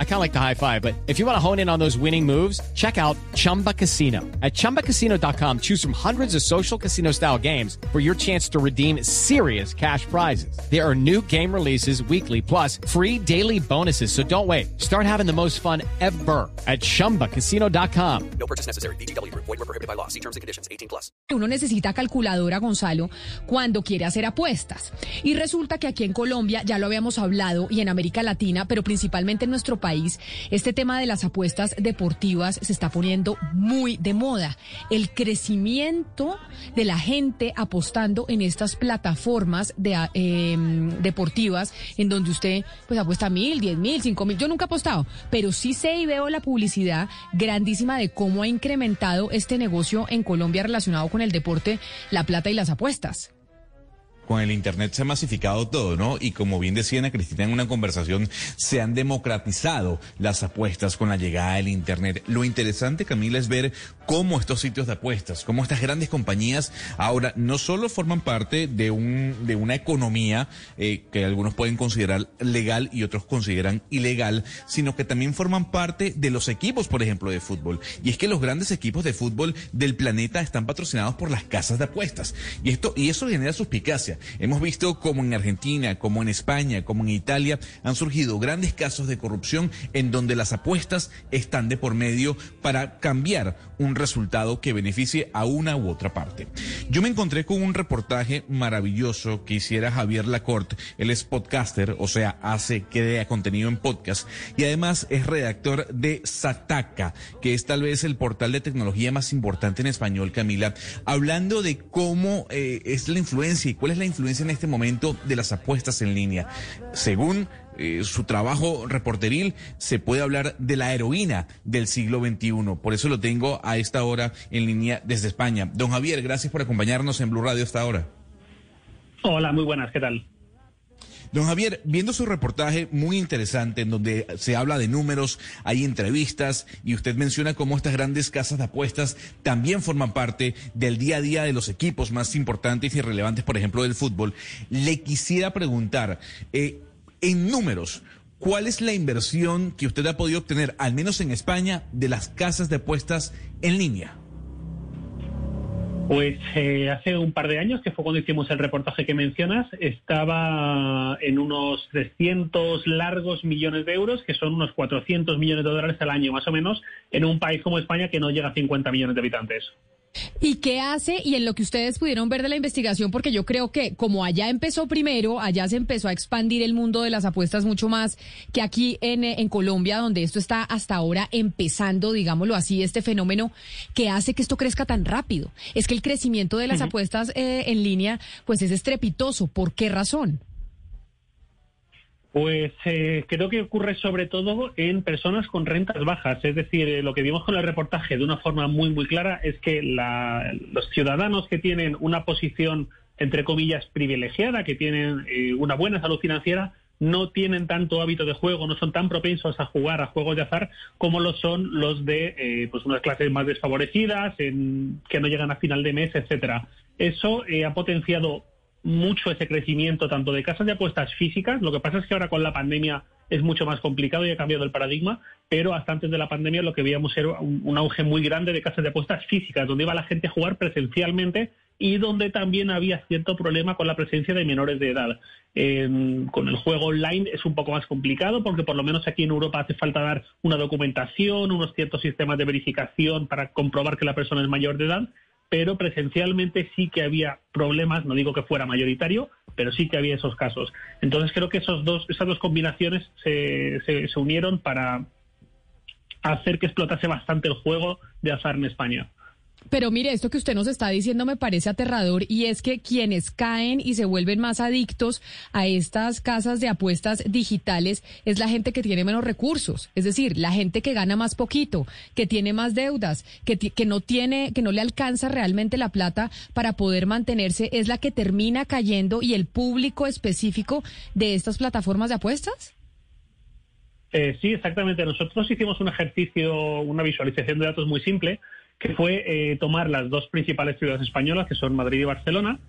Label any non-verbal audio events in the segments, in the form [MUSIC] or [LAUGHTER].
I kind of like the high five, but if you want to hone in on those winning moves, check out Chumba Casino. At ChumbaCasino.com, choose from hundreds of social casino style games for your chance to redeem serious cash prizes. There are new game releases weekly, plus free daily bonuses. So don't wait. Start having the most fun ever at ChumbaCasino.com. No purchase necessary. BGW. Void were prohibited by law. See terms and conditions. 18 plus. Uno necesita calculadora, Gonzalo, cuando quiere hacer apuestas. Y resulta que aquí en Colombia, ya lo habíamos hablado, y en América Latina, pero principalmente en nuestro país, este tema de las apuestas deportivas se está poniendo muy de moda. El crecimiento de la gente apostando en estas plataformas de, eh, deportivas en donde usted pues apuesta mil, diez mil, cinco mil. Yo nunca he apostado, pero sí sé y veo la publicidad grandísima de cómo ha incrementado este negocio en Colombia relacionado con el deporte, la plata y las apuestas con el Internet se ha masificado todo, ¿no? Y como bien decía Ana Cristina en una conversación, se han democratizado las apuestas con la llegada del Internet. Lo interesante, Camila, es ver cómo estos sitios de apuestas, cómo estas grandes compañías ahora no solo forman parte de, un, de una economía eh, que algunos pueden considerar legal y otros consideran ilegal, sino que también forman parte de los equipos, por ejemplo, de fútbol. Y es que los grandes equipos de fútbol del planeta están patrocinados por las casas de apuestas. Y esto, y eso genera suspicacia. Hemos visto como en Argentina, como en España, como en Italia han surgido grandes casos de corrupción en donde las apuestas están de por medio para cambiar un resultado que beneficie a una u otra parte. Yo me encontré con un reportaje maravilloso que hiciera Javier Lacorte. Él es podcaster, o sea, hace, crea contenido en podcast y además es redactor de Sataka, que es tal vez el portal de tecnología más importante en español, Camila, hablando de cómo eh, es la influencia y cuál es la influencia en este momento de las apuestas en línea. Según eh, su trabajo reporteril, se puede hablar de la heroína del siglo XXI. Por eso lo tengo a esta hora en línea desde España. Don Javier, gracias por acompañarnos en Blue Radio esta hora. Hola, muy buenas, ¿qué tal? Don Javier, viendo su reportaje muy interesante en donde se habla de números, hay entrevistas y usted menciona cómo estas grandes casas de apuestas también forman parte del día a día de los equipos más importantes y relevantes, por ejemplo, del fútbol, le quisiera preguntar, eh, en números, ¿cuál es la inversión que usted ha podido obtener, al menos en España, de las casas de apuestas en línea? Pues eh, hace un par de años, que fue cuando hicimos el reportaje que mencionas, estaba en unos 300 largos millones de euros, que son unos 400 millones de dólares al año más o menos, en un país como España que no llega a 50 millones de habitantes. ¿Y qué hace? Y en lo que ustedes pudieron ver de la investigación, porque yo creo que como allá empezó primero, allá se empezó a expandir el mundo de las apuestas mucho más que aquí en, en Colombia, donde esto está hasta ahora empezando, digámoslo así, este fenómeno que hace que esto crezca tan rápido. Es que el crecimiento de las apuestas eh, en línea, pues es estrepitoso. ¿Por qué razón? Pues eh, creo que ocurre sobre todo en personas con rentas bajas. Es decir, eh, lo que vimos con el reportaje de una forma muy, muy clara es que los ciudadanos que tienen una posición, entre comillas, privilegiada, que tienen eh, una buena salud financiera, no tienen tanto hábito de juego, no son tan propensos a jugar a juegos de azar como lo son los de pues unas clases más desfavorecidas, en, que no llegan a final de mes, etcétera. Eso ha potenciado mucho ese crecimiento tanto de casas de apuestas físicas. Lo que pasa es que ahora con la pandemia es mucho más complicado y ha cambiado el paradigma, pero hasta antes de la pandemia lo que veíamos era un, auge muy grande de casas de apuestas físicas, donde iba la gente a jugar presencialmente y donde también había cierto problema con la presencia de menores de edad. con el juego online es un poco más complicado porque por lo menos aquí en Europa hace falta dar una documentación, unos ciertos sistemas de verificación para comprobar que la persona es mayor de edad pero presencialmente sí que había problemas, no digo que fuera mayoritario, pero sí que había esos casos. Entonces creo que esos dos, esas dos combinaciones se, se, se unieron para hacer que explotase bastante el juego de azar en España. Pero mire, esto que usted nos está diciendo me parece aterrador y es que quienes caen y se vuelven más adictos a estas casas de apuestas digitales es la gente que tiene menos recursos, es decir, la gente que gana más poquito, que tiene más deudas, que, que no tiene, que no le alcanza realmente la plata para poder mantenerse, es la que termina cayendo y el público específico de estas plataformas de apuestas. Eh, sí, exactamente. Nosotros hicimos un ejercicio, una visualización de datos muy simple que fue eh, tomar las dos principales ciudades españolas, que son Madrid y Barcelona,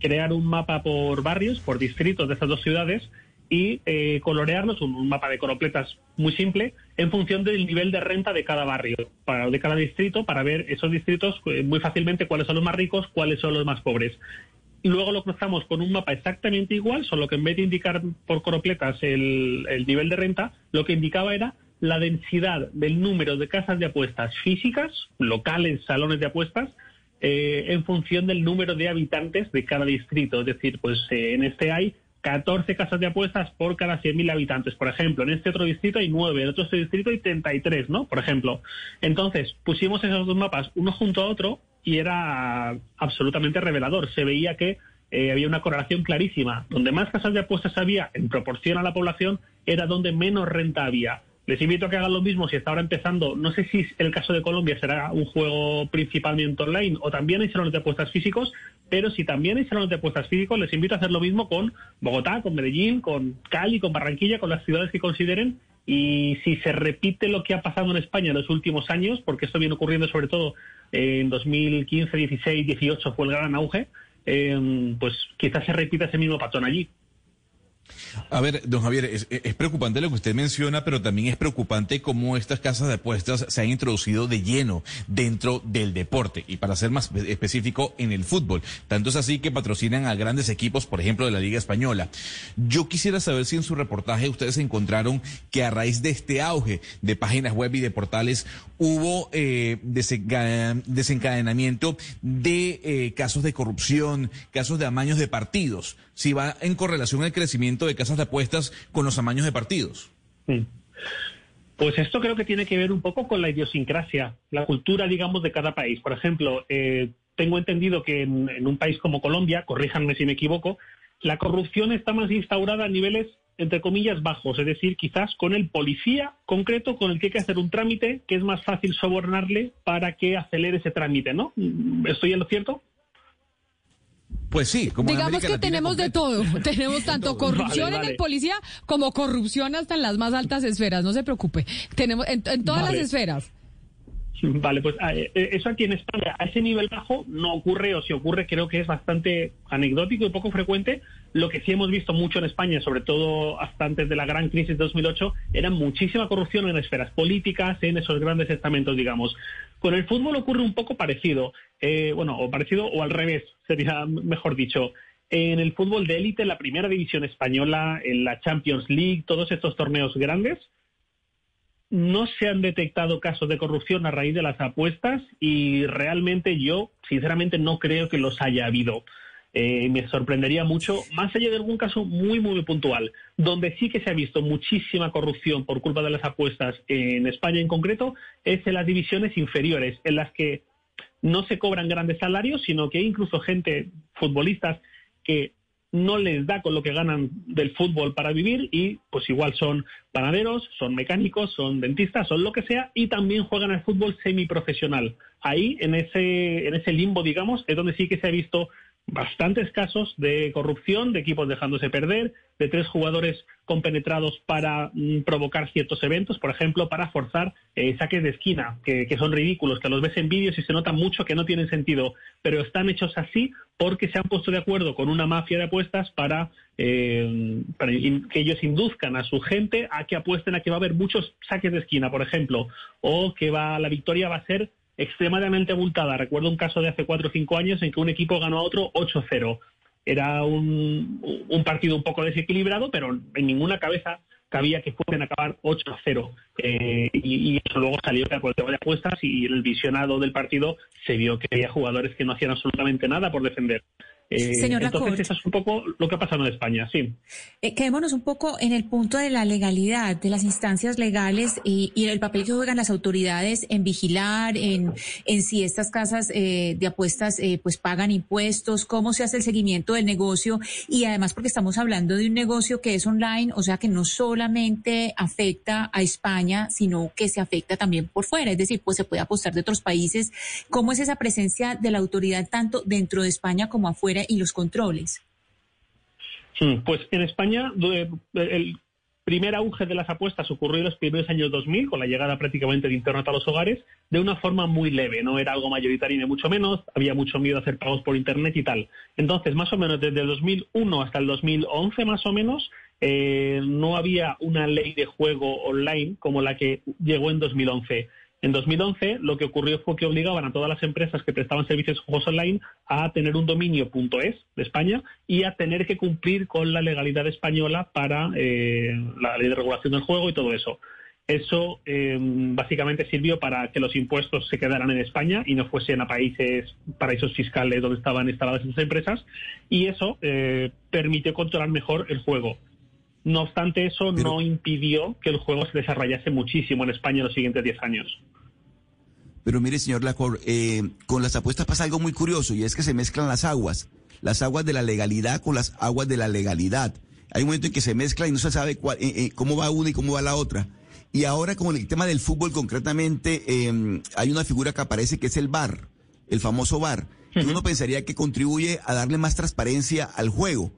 crear un mapa por barrios, por distritos de estas dos ciudades y eh, colorearlos, un, mapa de coropletas muy simple, en función del nivel de renta de cada barrio, para, de cada distrito, para ver esos distritos eh, muy fácilmente cuáles son los más ricos, cuáles son los más pobres. Luego lo cruzamos con un mapa exactamente igual, solo que en vez de indicar por coropletas el, el nivel de renta, lo que indicaba era la densidad del número de casas de apuestas físicas, locales, salones de apuestas, eh, en función del número de habitantes de cada distrito. Es decir, pues eh, en este hay 14 casas de apuestas por cada 100.000 habitantes, por ejemplo. En este otro distrito hay 9, en otro distrito hay 33, ¿no? Por ejemplo. Entonces, pusimos esos dos mapas uno junto a otro y era absolutamente revelador. Se veía que eh, había una correlación clarísima. Donde más casas de apuestas había en proporción a la población era donde menos renta había. Les invito a que hagan lo mismo si está ahora empezando. No sé si el caso de Colombia será un juego principalmente online o también hay salones de apuestas físicos, pero si también hay salones de apuestas físicos, les invito a hacer lo mismo con Bogotá, con Medellín, con Cali, con Barranquilla, con las ciudades que consideren. Y si se repite lo que ha pasado en España en los últimos años, porque esto viene ocurriendo sobre todo en 2015, 16, 18 fue el gran auge, eh, pues quizás se repita ese mismo patrón allí. A ver, don Javier, es, preocupante lo que usted menciona, pero también es preocupante cómo estas casas de apuestas se han introducido de lleno dentro del deporte y para ser más específico en el fútbol. Tanto es así que patrocinan a grandes equipos, por ejemplo, de la Liga Española. Yo quisiera saber si en su reportaje ustedes encontraron que a raíz de este auge de páginas web y de portales hubo eh, desencadenamiento de eh, casos de corrupción, casos de amaños de partidos si va en correlación el crecimiento de casas de apuestas con los amaños de partidos. Pues esto creo que tiene que ver un poco con la idiosincrasia, la cultura, digamos, de cada país. Por ejemplo, eh, tengo entendido que en, un país como Colombia, corríjanme si me equivoco, la corrupción está más instaurada a niveles, entre comillas, bajos, es decir, quizás con el policía concreto con el que hay que hacer un trámite que es más fácil sobornarle para que acelere ese trámite, ¿no? ¿Estoy en lo cierto? Pues sí, como digamos que tenemos de todo, [LAUGHS] tenemos tanto corrupción en el policía como corrupción hasta en las más altas esferas, no se preocupe, tenemos en, todas las esferas. Vale, pues ah, eh, eh, eso aquí en España a ese nivel bajo no ocurre o si ocurre creo que es bastante anecdótico y poco frecuente. Lo que sí hemos visto mucho en España, sobre todo hasta antes de la gran crisis de 2008, era muchísima corrupción en esferas políticas, en esos grandes estamentos, digamos. Con el fútbol ocurre un poco parecido, eh, bueno, o parecido o al revés, sería mejor dicho. En el fútbol de élite, la primera división española, en la Champions League, todos estos torneos grandes, no se han detectado casos de corrupción a raíz de las apuestas y realmente yo, sinceramente, no creo que los haya habido. Eh, me sorprendería mucho, más allá de algún caso muy, muy puntual, donde sí que se ha visto muchísima corrupción por culpa de las apuestas en España en concreto, es en las divisiones inferiores, en las que no se cobran grandes salarios, sino que hay incluso gente, futbolistas, que no les da con lo que ganan del fútbol para vivir y pues igual son panaderos, son mecánicos, son dentistas, son lo que sea y también juegan al fútbol semiprofesional. Ahí en ese en ese limbo, digamos, es donde sí que se ha visto bastantes casos de corrupción, de equipos dejándose perder, de tres jugadores compenetrados para mm, provocar ciertos eventos, por ejemplo, para forzar eh, saques de esquina, que, son ridículos, que los ves en vídeos y se nota mucho que no tienen sentido, pero están hechos así porque se han puesto de acuerdo con una mafia de apuestas para, eh, para que ellos induzcan a su gente a que apuesten a que va a haber muchos saques de esquina, por ejemplo, o que va, la victoria va a ser extremadamente abultada. Recuerdo un caso de hace cuatro o cinco años en que un equipo ganó a otro 8-0. Era un, partido un poco desequilibrado, pero en ninguna cabeza cabía que fuesen a acabar 8-0. Eh, y, eso luego salió el tema de apuestas y el visionado del partido se vio que había jugadores que no hacían absolutamente nada por defender. Eh, Señor entonces, eso es un poco lo que ha pasado en España, sí. Eh, quedémonos un poco en el punto de la legalidad, de las instancias legales y, el papel que juegan las autoridades en vigilar, en, en si estas casas eh, de apuestas eh, pues pagan impuestos, cómo se hace el seguimiento del negocio y además porque estamos hablando de un negocio que es online, o sea que no solamente afecta a España, sino que se afecta también por fuera, es decir, pues se puede apostar de otros países. ¿Cómo es esa presencia de la autoridad tanto dentro de España como afuera? Y los controles? Pues en España el, primer auge de las apuestas ocurrió en los primeros años 2000, con la llegada prácticamente de Internet a los hogares, de una forma muy leve, no era algo mayoritario ni mucho menos, había mucho miedo a hacer pagos por Internet y tal. Entonces, más o menos desde el 2001 hasta el 2011, más o menos, eh, no había una ley de juego online como la que llegó en 2011. En 2011 lo que ocurrió fue que obligaban a todas las empresas que prestaban servicios de juegos online a tener un dominio .es de España y a tener que cumplir con la legalidad española para eh, la ley de regulación del juego y todo eso. Eso eh, básicamente sirvió para que los impuestos se quedaran en España y no fuesen a países, paraísos fiscales donde estaban instaladas esas empresas y eso eh, permitió controlar mejor el juego. No obstante, eso no impidió que el juego se desarrollase muchísimo en España en los siguientes 10 años. Pero mire, señor Lacor, eh, con las apuestas pasa algo muy curioso y es que se mezclan las aguas, las aguas de la legalidad con las aguas de la legalidad. Hay un momento en que se mezclan y no se sabe cuál, eh, eh, cómo va una y cómo va la otra. Y ahora con el tema del fútbol concretamente, eh, hay una figura que aparece que es el VAR, el famoso VAR, que uno pensaría que contribuye a darle más transparencia al juego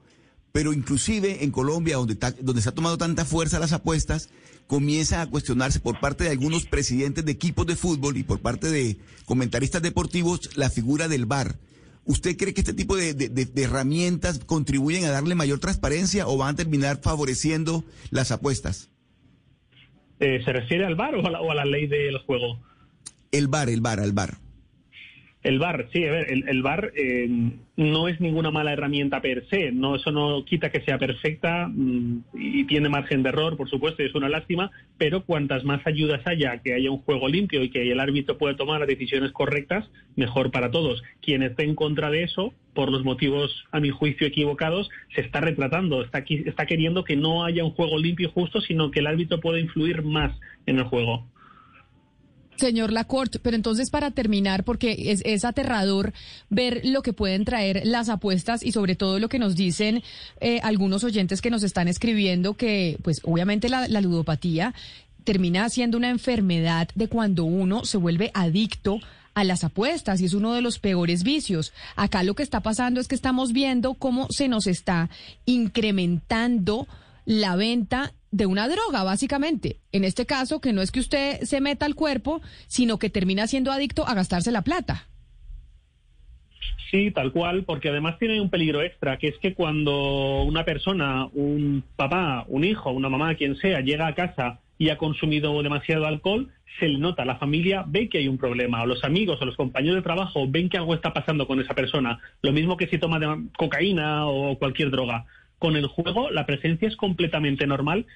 pero inclusive en Colombia, donde, donde se ha tomado tanta fuerza las apuestas, comienza a cuestionarse por parte de algunos presidentes de equipos de fútbol y por parte de comentaristas deportivos la figura del VAR. ¿Usted cree que este tipo de, herramientas contribuyen a darle mayor transparencia o van a terminar favoreciendo las apuestas? Eh, ¿Se refiere al VAR o a, la, o a la ley del juego? El VAR, el VAR, al VAR. El VAR, sí, a ver, el, el VAR eh, no es ninguna mala herramienta per se, no, eso no quita que sea perfecta mm, y tiene margen de error, por supuesto, y es una lástima, pero cuantas más ayudas haya, que haya un juego limpio y que el árbitro pueda tomar las decisiones correctas, mejor para todos. Quien esté en contra de eso, por los motivos, a mi juicio, equivocados, se está retratando, está, está queriendo que no haya un juego limpio y justo, sino que el árbitro pueda influir más en el juego. Señor Lacorte, pero entonces para terminar, porque es, aterrador ver lo que pueden traer las apuestas y sobre todo lo que nos dicen eh, algunos oyentes que nos están escribiendo que, pues obviamente la, la ludopatía termina siendo una enfermedad de cuando uno se vuelve adicto a las apuestas y es uno de los peores vicios. Acá lo que está pasando es que estamos viendo cómo se nos está incrementando la venta de una droga, básicamente. En este caso, que no es que usted se meta al cuerpo, sino que termina siendo adicto a gastarse la plata. Sí, tal cual, porque además tiene un peligro extra, que es que cuando una persona, un papá, un hijo, una mamá, quien sea, llega a casa y ha consumido demasiado alcohol, se le nota, la familia ve que hay un problema, o los amigos o los compañeros de trabajo ven que algo está pasando con esa persona, lo mismo que si toma cocaína o cualquier droga con el juego la presencia es completamente normal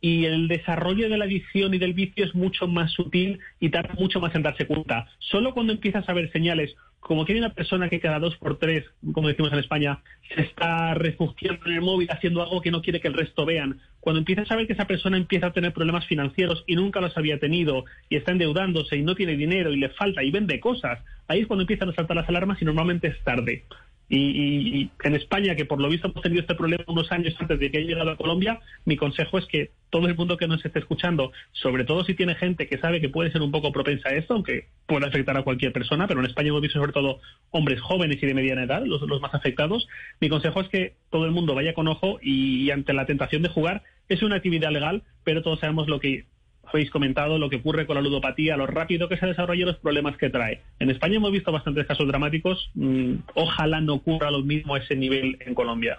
y el desarrollo de la adicción y del vicio es mucho más sutil y tarda mucho más en darse cuenta. Solo cuando empiezas a ver señales, como que hay una persona que cada dos por tres, como decimos en España, se está refugiando en el móvil haciendo algo que no quiere que el resto vean, cuando empiezas a ver que esa persona empieza a tener problemas financieros y nunca los había tenido y está endeudándose y no tiene dinero y le falta y vende cosas, ahí es cuando empiezan a saltar las alarmas y normalmente es tarde. Y, en España, que por lo visto hemos tenido este problema unos años antes de que haya llegado a Colombia, mi consejo es que todo el mundo que nos esté escuchando, sobre todo si tiene gente que sabe que puede ser un poco propensa a esto, aunque puede afectar a cualquier persona, pero en España hemos visto sobre todo hombres jóvenes y de mediana edad, los, los más afectados, mi consejo es que todo el mundo vaya con ojo y ante la tentación de jugar, es una actividad legal, pero todos sabemos lo que habéis comentado lo que ocurre con la ludopatía, lo rápido que se desarrolla y los problemas que trae. En España hemos visto bastantes casos dramáticos. Mm, ojalá no ocurra lo mismo a ese nivel en Colombia.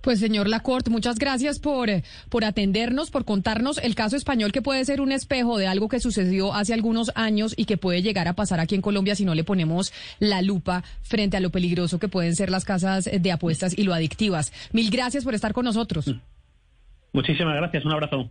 Pues señor Lacorte, muchas gracias por, por atendernos, por contarnos el caso español que puede ser un espejo de algo que sucedió hace algunos años y que puede llegar a pasar aquí en Colombia si no le ponemos la lupa frente a lo peligroso que pueden ser las casas de apuestas y lo adictivas. Mil gracias por estar con nosotros. Muchísimas gracias, un abrazo.